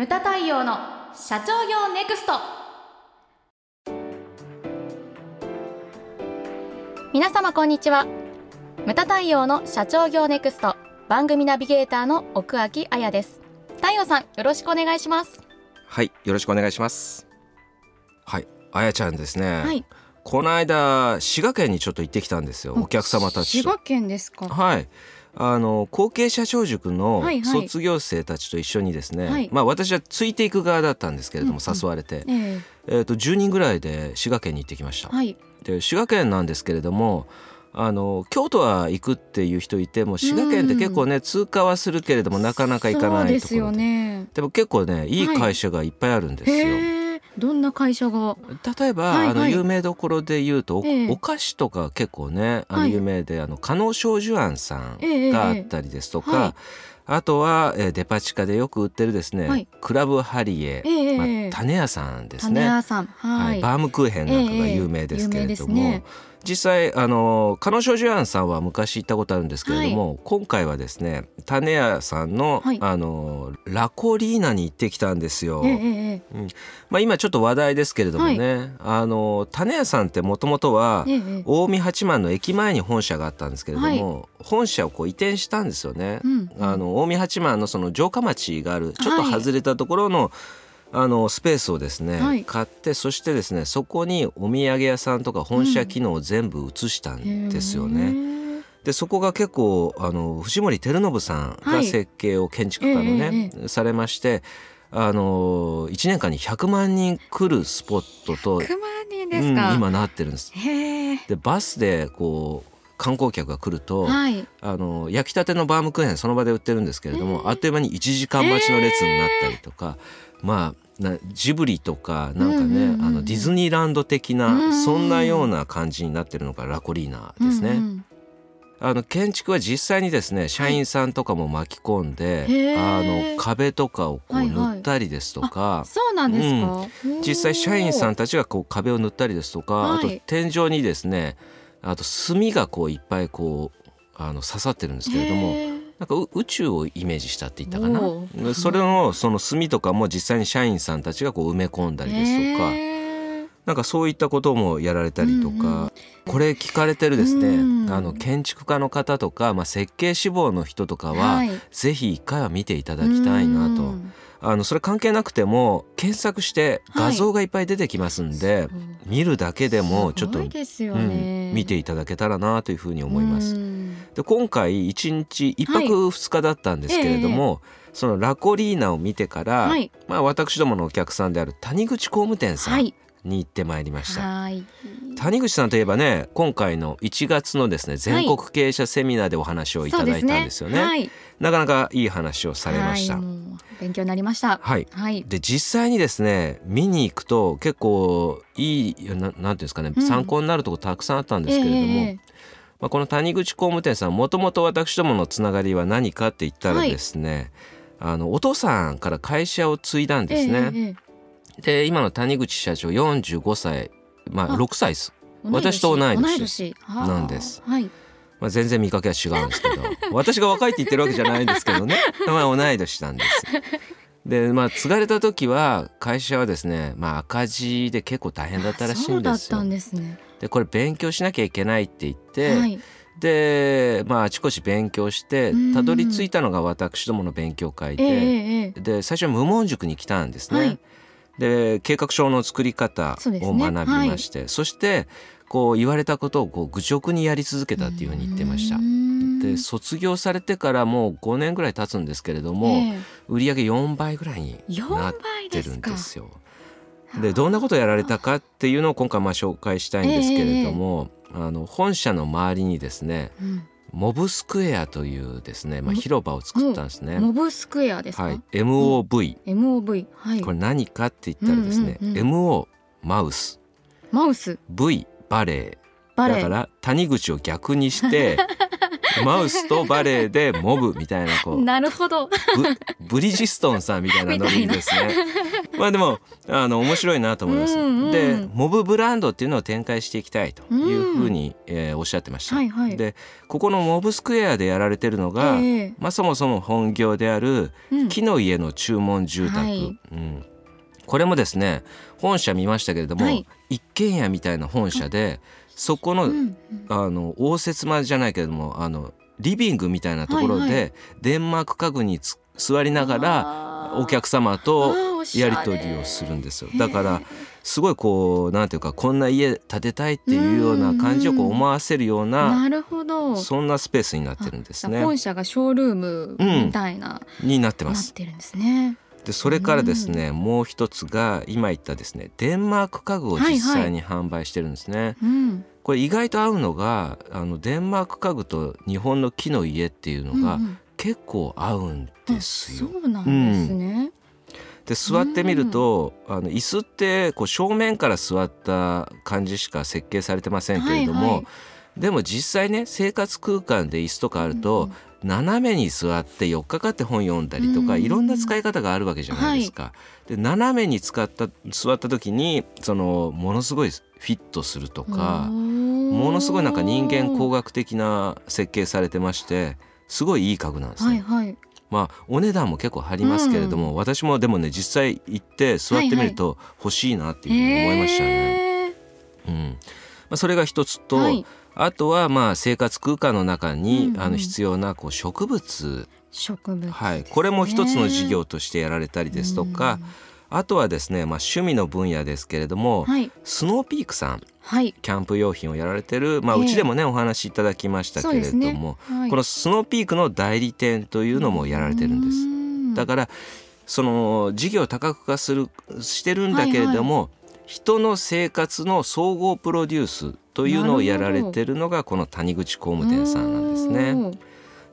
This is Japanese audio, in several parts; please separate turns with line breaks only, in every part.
ムタ太陽の社長業ネクスト。皆様こんにちは。ムタ太陽の社長業ネクスト。番組ナビゲーターの奥脇彩です。太陽さんよろしくお願いします。
はいよろしくお願いします。はいあやちゃんですね、
はい。
この間滋賀県にちょっと行ってきたんですよ。お客様たちと。
滋賀県ですか。
はいあの後継社長塾の
はいはい。
卒業生たちと一緒にですね、
はい。
まあ私はついていく側だったんですけれども、
うんうん
誘われて、
ええ。
えー、と10人ぐらいで滋賀県に行ってきました、
はい。
で滋賀県なんですけれどもあの京都は行くっていう人いても滋賀県って結構ね、通過はするけれどもなかなか行かないと
で。すよ
ころで
ね。
でも結構ねいい会社がいっぱいあるんですよ。
どんな会社が？
例えば、
はいはい。
あの有名どころで言うと、お
ええ。
お菓子とか結構ねあの
はい。
有名で、あの加納少女庵さん
ええ
があったりですとか、
はい。
あとは、えーデパ地下でよく売ってるですね、
はい。
クラブハリエ、
ええ
ま種屋さんです
種
ね。
屋さん。は
はい。い、バームクーヘンなんかが有名ですけれども、
ええ有名ですね
実際あの加納少女庵さんは昔行ったことあるんですけれども、今回はですね種屋さんの、
はい。
あのラコリーナに行ってきたんですよ。
ええええ
まあ、今ちょっと話題ですけれどもね、あの種屋さんってもともとは
ええええ。
近江八幡の駅前に本社があったんですけれども、本社をこう移転したんですよね。
うん
あの近江八幡のその城下町があるちょっと外れたところの、あのスペースをですね、
はい。
買ってそしてですねそこにお土産屋さんとか本社機能を全部移したんですよね。
ね
でそこが結構あの藤森照信さんが
はい。
設計を建築家のね、
え
されましてあの1年間に100万人来るスポットと、
100万人ですか、
うん今なってるんです。でバスでこう観光客が来ると、
はい。
あの焼きたてのバームクーヘンその場で売ってるんですけれども、あっという間に1時間待ちの列になったりとか、まあなジブリとかなんかね、
うんうんうんうん。
あのディズニーランド的な、
うんうん
そんなような感じになってるのがラコリーナですね。
うんうん。
あの建築は実際にですね社員さんとかも巻き込んで、
へ
あ
ー
の壁とかをこう
はいはい
塗ったりですとか、
そうなんですか、
実際社員さん
ん
たちがこう壁を塗ったりですとか、
はい。
あと天井にですねあと炭がこういっぱいこうあの刺さってるんですけれどもなんかう宇宙をイメージしたって言ったかな？それのその炭とかも実際に社員さんたちがこう埋め込んだりですとか。なんかそういったこともやられたりとか、
うんうん。
これ聞かれてるですね、
うん。
あの建築家の方とか、まあ、設計志望の人とかは、
はい。
ぜひ一回は見ていただきたいなと。
うん
あのそれ関係なくても検索して画像がいっぱい出てきますんで、見るだけでもちょっと、
すごいですよ
う
ね
ん、見ていただけたらなというふうに思います。
うん。
で今回1日1泊2日だったんですけれども、そのラコリーナを見てから、
はい。
まあ、私どものお客さんである谷口工務店さん
はい。
に行ってまいりました。
はい。
谷口さんといえばね今回の1月のですね全国経営者セミナーでお話をいただいたんですよね。
はい。
なかなかいい話をされました。
はい勉強になりました。
はい。
はい。
で実際にですね見に行くと結構いいななんていうんですかね、
うん。
参考になるとこたくさんあったんですけれども、
ええ
まあ、この谷口工務店さんもともと私どものつながりは何かって言ったらですね、あのお父さんから会社を継いだんですね。
えええ
で今の谷口社長45歳まあ
あ
6歳です、私と同い年なんです。
はい
まあ、全然見かけは違うんですけど。私が若いって言ってるわけじゃないですけどね。まあ同い年なんです。でまあ継がれた時は会社はですね、まあ、赤字で結構大変だったらしいんですよ。
そうだったん。ですね。
でこれ勉強しなきゃいけないって言って、
はい。
でまああちこち勉強して
うん
たどり着いたのが私どもの勉強会
ええ
で、
ええ。
で最初は無門塾に来たんですね。
はい。
で計画書の作り方を学びましてそ,、してこう言われたことをこう愚直にやり続けたっていうふうに言ってました。
うー。ん。
で卒業されてからもう5年ぐらい経つんですけれども、
え
売上4倍ぐらいに
え4
なっ
倍
てるんですよ。でどんなことやられたかっていうのを今回まあ紹介したいんですけれども、あの本社の周りにですね
うん。
モブスクエアというですね、まあ、
モ
広場を作ったんですね。
モブスクエアですか、
はい、MOV、
MOV はい。
これ何かって言ったらですね、
うんうんうん
MO マウス。
マウス。
V バレエだから谷口を逆にして マウスとバレエでモブみたいなこう
なるほど。
ブブリヂストンさんみたいなノリですね。まあでもあの面白いなと思います。
うんうん
でモブブランドっていうのを展開していきたいというふうに、えーおっしゃってました。
はいはい。
でここのモブスクエアでやられてるのが、
ええ。
まあ、そもそも本業である
うん。
木の家の注文住宅、
はい。
うん、これもですね本社見ましたけれども、
はい。
一軒家みたいな本社でそこの,、
うん
あの応接間じゃないけれどもあのリビングみたいなところで、
はいは
デンマーク家具につ座りながらお客様とやり取りをするんですよ。だからすごいこうなんていうかこんな家建てたいっていうような感じをこう思わせるような
なるほど。
そんなスペースになってるんですね。
本社がショールームみたいな、
になって
な
ます。
ってるんですね。
でそれからですね、もう一つが今言ったですねデンマーク家具を実際に販売してるんですね。
うん。
これ意外と合うのがあのデンマーク家具と日本の木の家っていうのが
うんうん
結構合うんですよ。
あそうなんですね。
で座ってみると、あの椅子ってこう正面から座った感じしか設計されてませんけれども、
はいはい
でも実際ね生活空間で椅子とかあると、
うん
斜めに座って寄っかかって本読んだりとか、
うん
いろんな使い方があるわけじゃないですか。で斜めに使った座った時にそのものすごいフィットするとかも
も
のすごいなんか人間工学的な設計されてましてすごいいい家具なんですね。
はいはい。
まあお値段も結構張りますけれども、私もでもね実際行って座ってみると欲しいなっていうふうに思いましたね。
へ
うんまあ、それが一つと、
ーはい。
あとはまあ生活空間の中に、あの必要なこう植物、
植物、
はい、これも一つの事業としてやられたりですとか、あとはですね、まあ、趣味の分野ですけれども、
うんはい。
スノーピークさん
はい。
キャンプ用品をやられてる、まあ、
ええ。
うちでもね、お話しいただきましたけれども、
はい、
このスノーピークの代理店というのもやられてるんです。だからその事業を多角化するしてるんだけれども、人の生活の総合プロデュースというのをやられてるのがこの谷口工務店さんなんですね。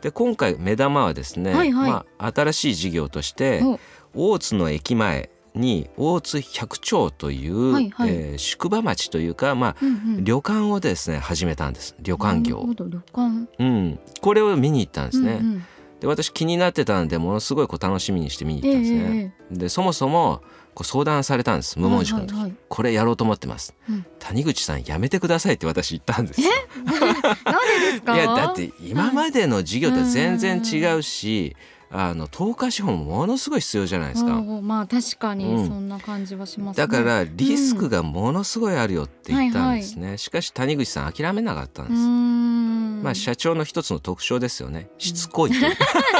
で今回目玉はですね、
はいはい。
まあ、新しい事業として
お
大津の駅前に大津百丁という、
はいはい。
えー宿場町というか、まあ、
うんうん。
旅館をですね始めたんです。旅館業。
旅館。
うん、これを見に行ったんですね。
うんうん。
で私気になってたんでものすごいこう楽しみにして見に行ったんですね。
ええ。
でそもそもこう相談されたんです。無門塾の時、
はいはいはい。
これやろうと思ってます、
うん。
谷口さんやめてくださいって私言ったんですよ。
なんでですか？
いやだって今までの授業とは全然違うし、あの投下資本もものすごい必要じゃないですか、
まあ確かに
うん。
そんな感じはしますね、
だからリスクがものすごいあるよって言ったんですね、しかし谷口さん諦めなかったんです、
ん
まあ社長の一つの特徴ですよね。しつこいという。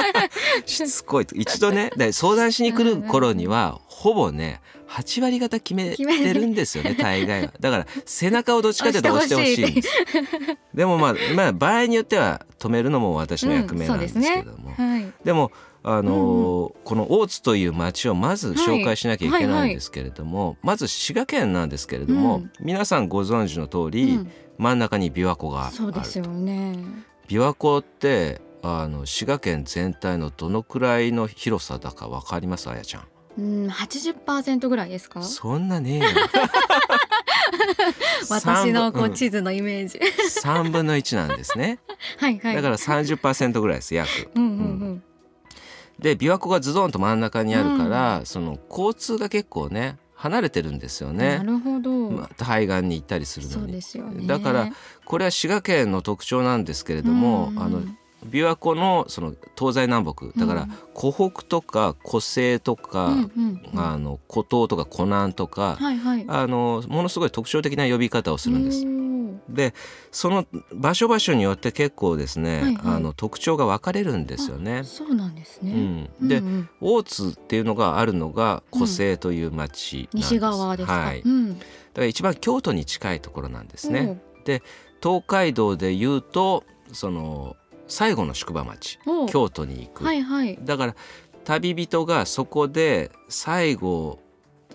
しつこいと。一度ねで相談しに来る頃にはほぼね8割方決めてるんですよね大概は。だから背中をどっちかというと押してほしい。んです。でもまあまあ場合によっては止めるのも私の役目なんですけども、
はい。
でもあのーこの大津という町をまず紹介しなきゃいけないんですけれども、まず滋賀県なんですけれども、
うん。
皆さんご存知の通り、
うん
真ん中に琵琶湖がある。
そうですよね。
琵琶湖ってあの滋賀県全体のどのくらいの広さだかわかります？あやちゃん。
うん80%ぐらいですか？
そんなねえよ。
私のこう地図のイメージ、
うん3分の1なんですね。
はいはい。
だから30%ぐらいです約。
うんうん
で琵琶湖がズドンと真ん中にあるから、その交通が結構ね離れてるんですよ
うん、
ね。
なるほど、
まあ対岸に行ったりする
そう
のに
ですよね。
だからこれは滋賀県の特徴なんですけれども、
うん。
あの琵琶湖のその東西南北だから
うん。
湖北とか湖西とか、あの湖東とか湖南とか、
はいはい。
あのものすごい特徴的な呼び方をするんです。でその場所場所によって結構ですね、
はいはい。
あの特徴が分かれるんですよね。
そうなんですね、
うん、で、
うんうん。
大津っていうのがあるのが湖西という町なん
西側ですか、
はい、だ
うん、
から一番京都に近いところなんですね。東海道でいうとその最後の宿場町。京都に行く、
はいはい。
だから旅人がそこで最後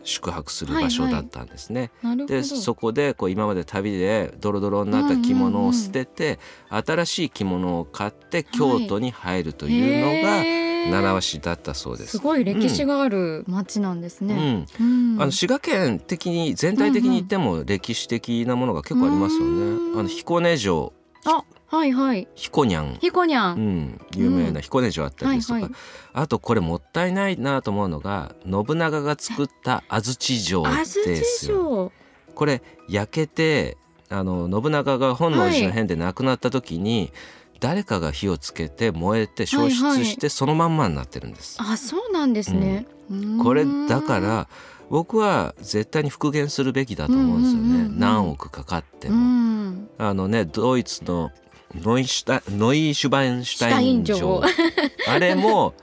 宿泊する場所だったんですね。
なるほど。
でそこでこう今まで旅でドロドロになった着物を捨てて、新しい着物を買って京都に入るというのが習わしだったそうです。
すごい歴史がある町なんです
う
ね、
ん。
うん。
あの滋賀県的に全体的に言っても歴史的なものが結構ありますよね。
うんうん。
あの彦根城。
あはいはい。
彦にゃん、
ひこにゃ
うん。ん、有名な彦根城あったりですとか、
はいはい。
あとこれもったいないなと思うのが信長が作った安土城ですよ。
城。
これ焼けてあの信長が本能寺の変で亡くなった時に、誰かが火をつけて燃えて消失してそのまんまになってるんです。
あそうなんですね、うーん。
これだから僕は絶対に復元するべきだと思うんですよね、
うんうんうんうん。
何億かかって
う
も。
ん。
あのねドイツのノイシュタノイシュバインシュタイン城。あれも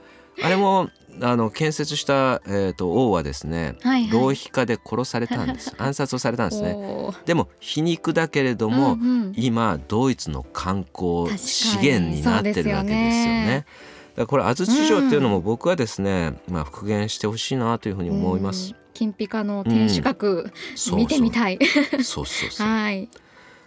あれもあの建設した、えー、と王はですね、
はいはい。
浪費家で殺されたんです。暗殺をされたんですね。でも皮肉だけれども、
うんうん。
今ドイツの観光資源になってるわけですよね。これ安土城っていうのも僕はですね、まあ復元してほしいなというふうに思います。
うん。金ピカの天守閣、
そうそう。
見てみたい。
そうそうそう。
はい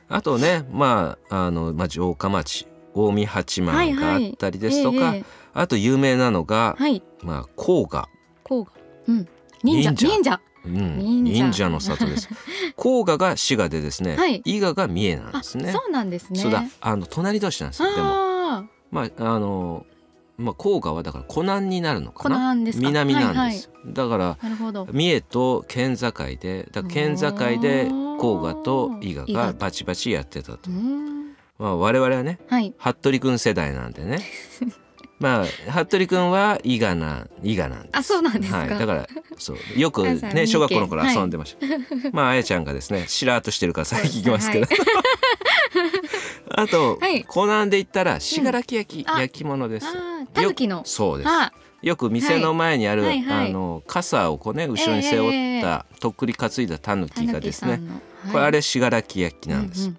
あとね、まああのまあ城下町近江八幡があったりですとか、
えええ
あと有名なのが、
はい。
まあ黄河、
こうがうん。忍者。
忍者。
忍者。
うん、
忍者。
の里です。黄河が滋賀でですね、
はい。
伊賀が三重なん
あ
ですね。
そうなんですね。
そうだ、あの隣同士なんですよ。でも。
あ
まああのまあ黄河はだから湖南になるの
あ
かな？南なんです。
はいはい。
だから三重と県境でだ県境で黄河と伊賀がバチバチやってたと。
う。ん。
まあ我々はね
はい。
服部君世代なんでねまあ服部君は伊賀な伊賀なんです。
あそうなんですか。
はい、だからそう。よくね 小学校の頃遊んでました。まああやちゃんがですねしらーっとしてるから先聞きますけど。
はい。
あと、
はい。
湖南で言ったら信楽焼き、
あ
焼き物です。
あーたぬきの
そうです。
あ
よく店の前にある、
はい。はいはい。
あの傘をこうね後ろに背負った、とっくり担いだタヌキがですね、これあれ信楽焼きなんです。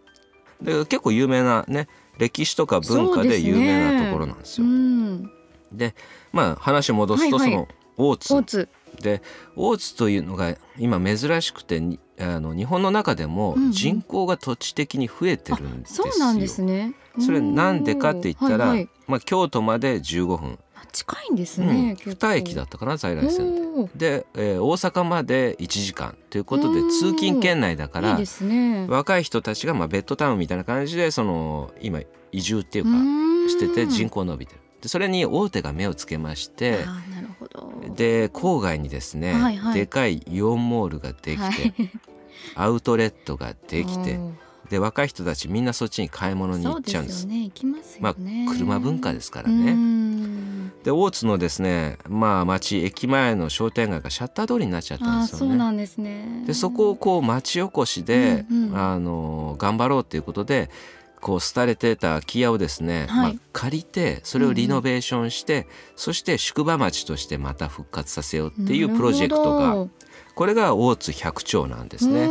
で結構有名なね歴史とか文化で有名なところなんですよ。
うん。
でまあ話を戻すと、
はいはい。
その大津。
大津。
で大津というのが今珍しくてにあの日本の中でも
うんうん。
人口が土地的に増えてるんですよ。
そうなんですね。
それなんでかって言ったら、
はいはい。
まあ、京都まで15分、
あ近いんです
うん
ね、結構。
二駅だったかな在来線
おー。
で、えー大阪まで1時間ということで
うん。
通勤圏内だから
ね。
若い人たちがまあベッドタウンみたいな感じでその今移住っていうか
う
してて
ん
人口伸びてる。でそれに大手が目をつけましてで郊外にですね、
はいはい。
でかいイオンモールができて、
はい。
アウトレットができてで若い人たちみんなそっちに買い物に行っちゃうんです。
ですよね。ますね、
あ車文化ですから
う
ね。
ん。
で大津のですねまあ町駅前の商店街がシャッター通りになっちゃったんですよね。
そうなんですね。
でそこをこう町おこしで、
うんうん。
あの頑張ろうっていうことでこう廃れてた空き家をですね、
はい。
まあ、借りてそれをリノベーションして、そして宿場町としてまた復活させようっていうプロジェクトがこれが大津百丁なんですね。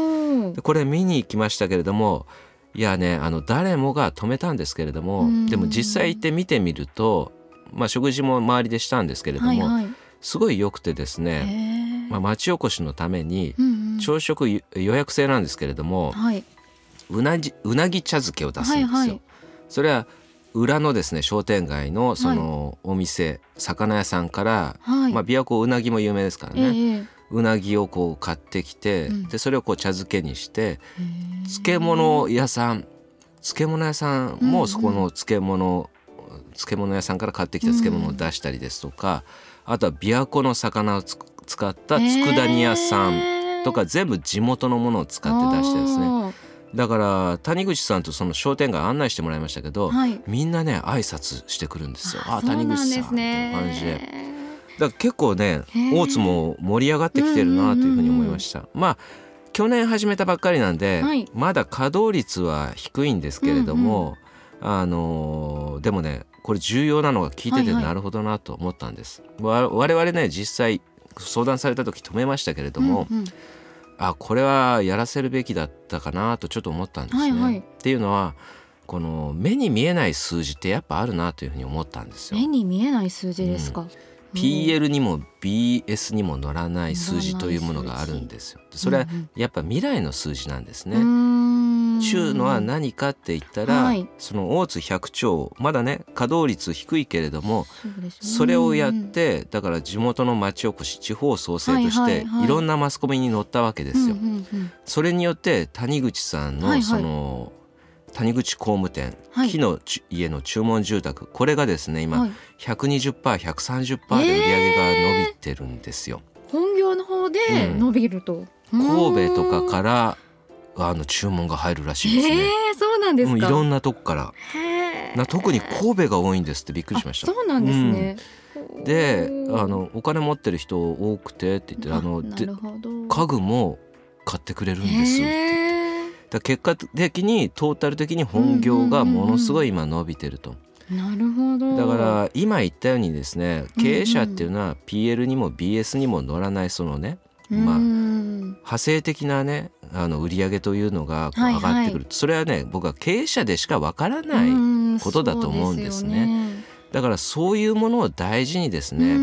これ見に行きましたけれどもいやねあの誰もが止めたんですけれども、
うん。
でも実際行って見てみると、まあ、食事も周りでしたんですけれども、
はいはい。
すごい良くてです
へ
ね、
ー。
まあ、町おこしのために
うんうん。
朝食予約制なんですけれども、
はいう
なぎうなぎ茶漬けを出すんですよ。
はいはい。
それは裏のですね商店街のそのお店、魚屋さんから、
はい、
まあ、琵琶湖うなぎも有名ですから
え
ね、
ええ。
うなぎをこう買ってきて、
うん。
でそれをこう茶漬けにして
え。
漬物屋さん漬物屋さん
うんうん。
もそこの漬物、漬物屋さんから買ってきた漬物を出したりですとか、あとは琵琶湖の魚をつ使った佃煮屋さんとか全部地元のものを使って出してですね。
ね
だから谷口さんとその商店街案内してもらいましたけど、
はい
みんなね挨拶してくるんですよ。あ
そう
谷口さんみたいな感じで。だから結構ね大津も盛り上がってきてるなというふうに思いました。まあ去年始めたばっかりなんで、
はい
まだ稼働率は低いんですけれども、あのーでもねこれ重要なのが聞いてて
はいはい
なるほどなと思ったんです。わ我々ね実際相談された時止めましたけれども、
うんうん
あこれはやらせるべきだったかなとちょっと思ったんですね。
はいはい
っていうのはこの目に見えない数字ってやっぱあるなというふうに思ったんですよ。
目に見えない数字ですか、
PL にも BS にも乗らない数字というものがあるんですよ。それは
うん
やっぱ未来の数字なんですね。
うん
ちゅうのは何かって言ったら、
はい。
その大津百丁まだね稼働率低いけれども
そね。
それをやってだから地元の町おこし地方創生とし
はいはいはい。
ていろんなマスコミに載ったわけですよ。
うんうんうん
それによって谷口さん
はいはい。
のその谷口工務店、
はい。
木のち家の注文住宅これがですね今、
はい。
120%130% で売り上げが伸びてるんですよ。
本業の方で
うん。
伸びると、
神戸とかからあの注文が入るらしいです
へ
ね。
えそうなんですか。
いろんなとこから。な特に神戸が多いんですってびっくりしました。
あ。そうなんですね、
で
おー。
あのお金持ってる人多くてって言ってあの家具も買ってくれるんですって
へ
だから結果的にトータル的に本業がものすごい今伸びてると。
ーなるほど。
だから今言ったようにですね
うん
経営者っていうのは PL にも BS にも乗らないそのねまあ
うん
派生的なねあの売り上げというのがこう
はい
上がってくる、それはね僕は経営者でしかわからない、
うん
ことだと思うんですね。だからそういうものを大事にですね、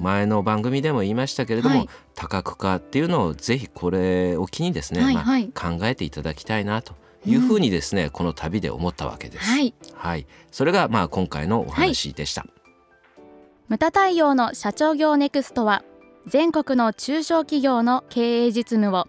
前の番組でも言いましたけれども、
はい。
多角化っていうのをぜひこれを機にですね、
はいはい。
まあ、考えていただきたいなというふうにですね、この旅で思ったわけです。
はい。
はい、それがまあ今回のお話でした。
ムタ太陽の社長業ネクストは全国の中小企業の経営実務を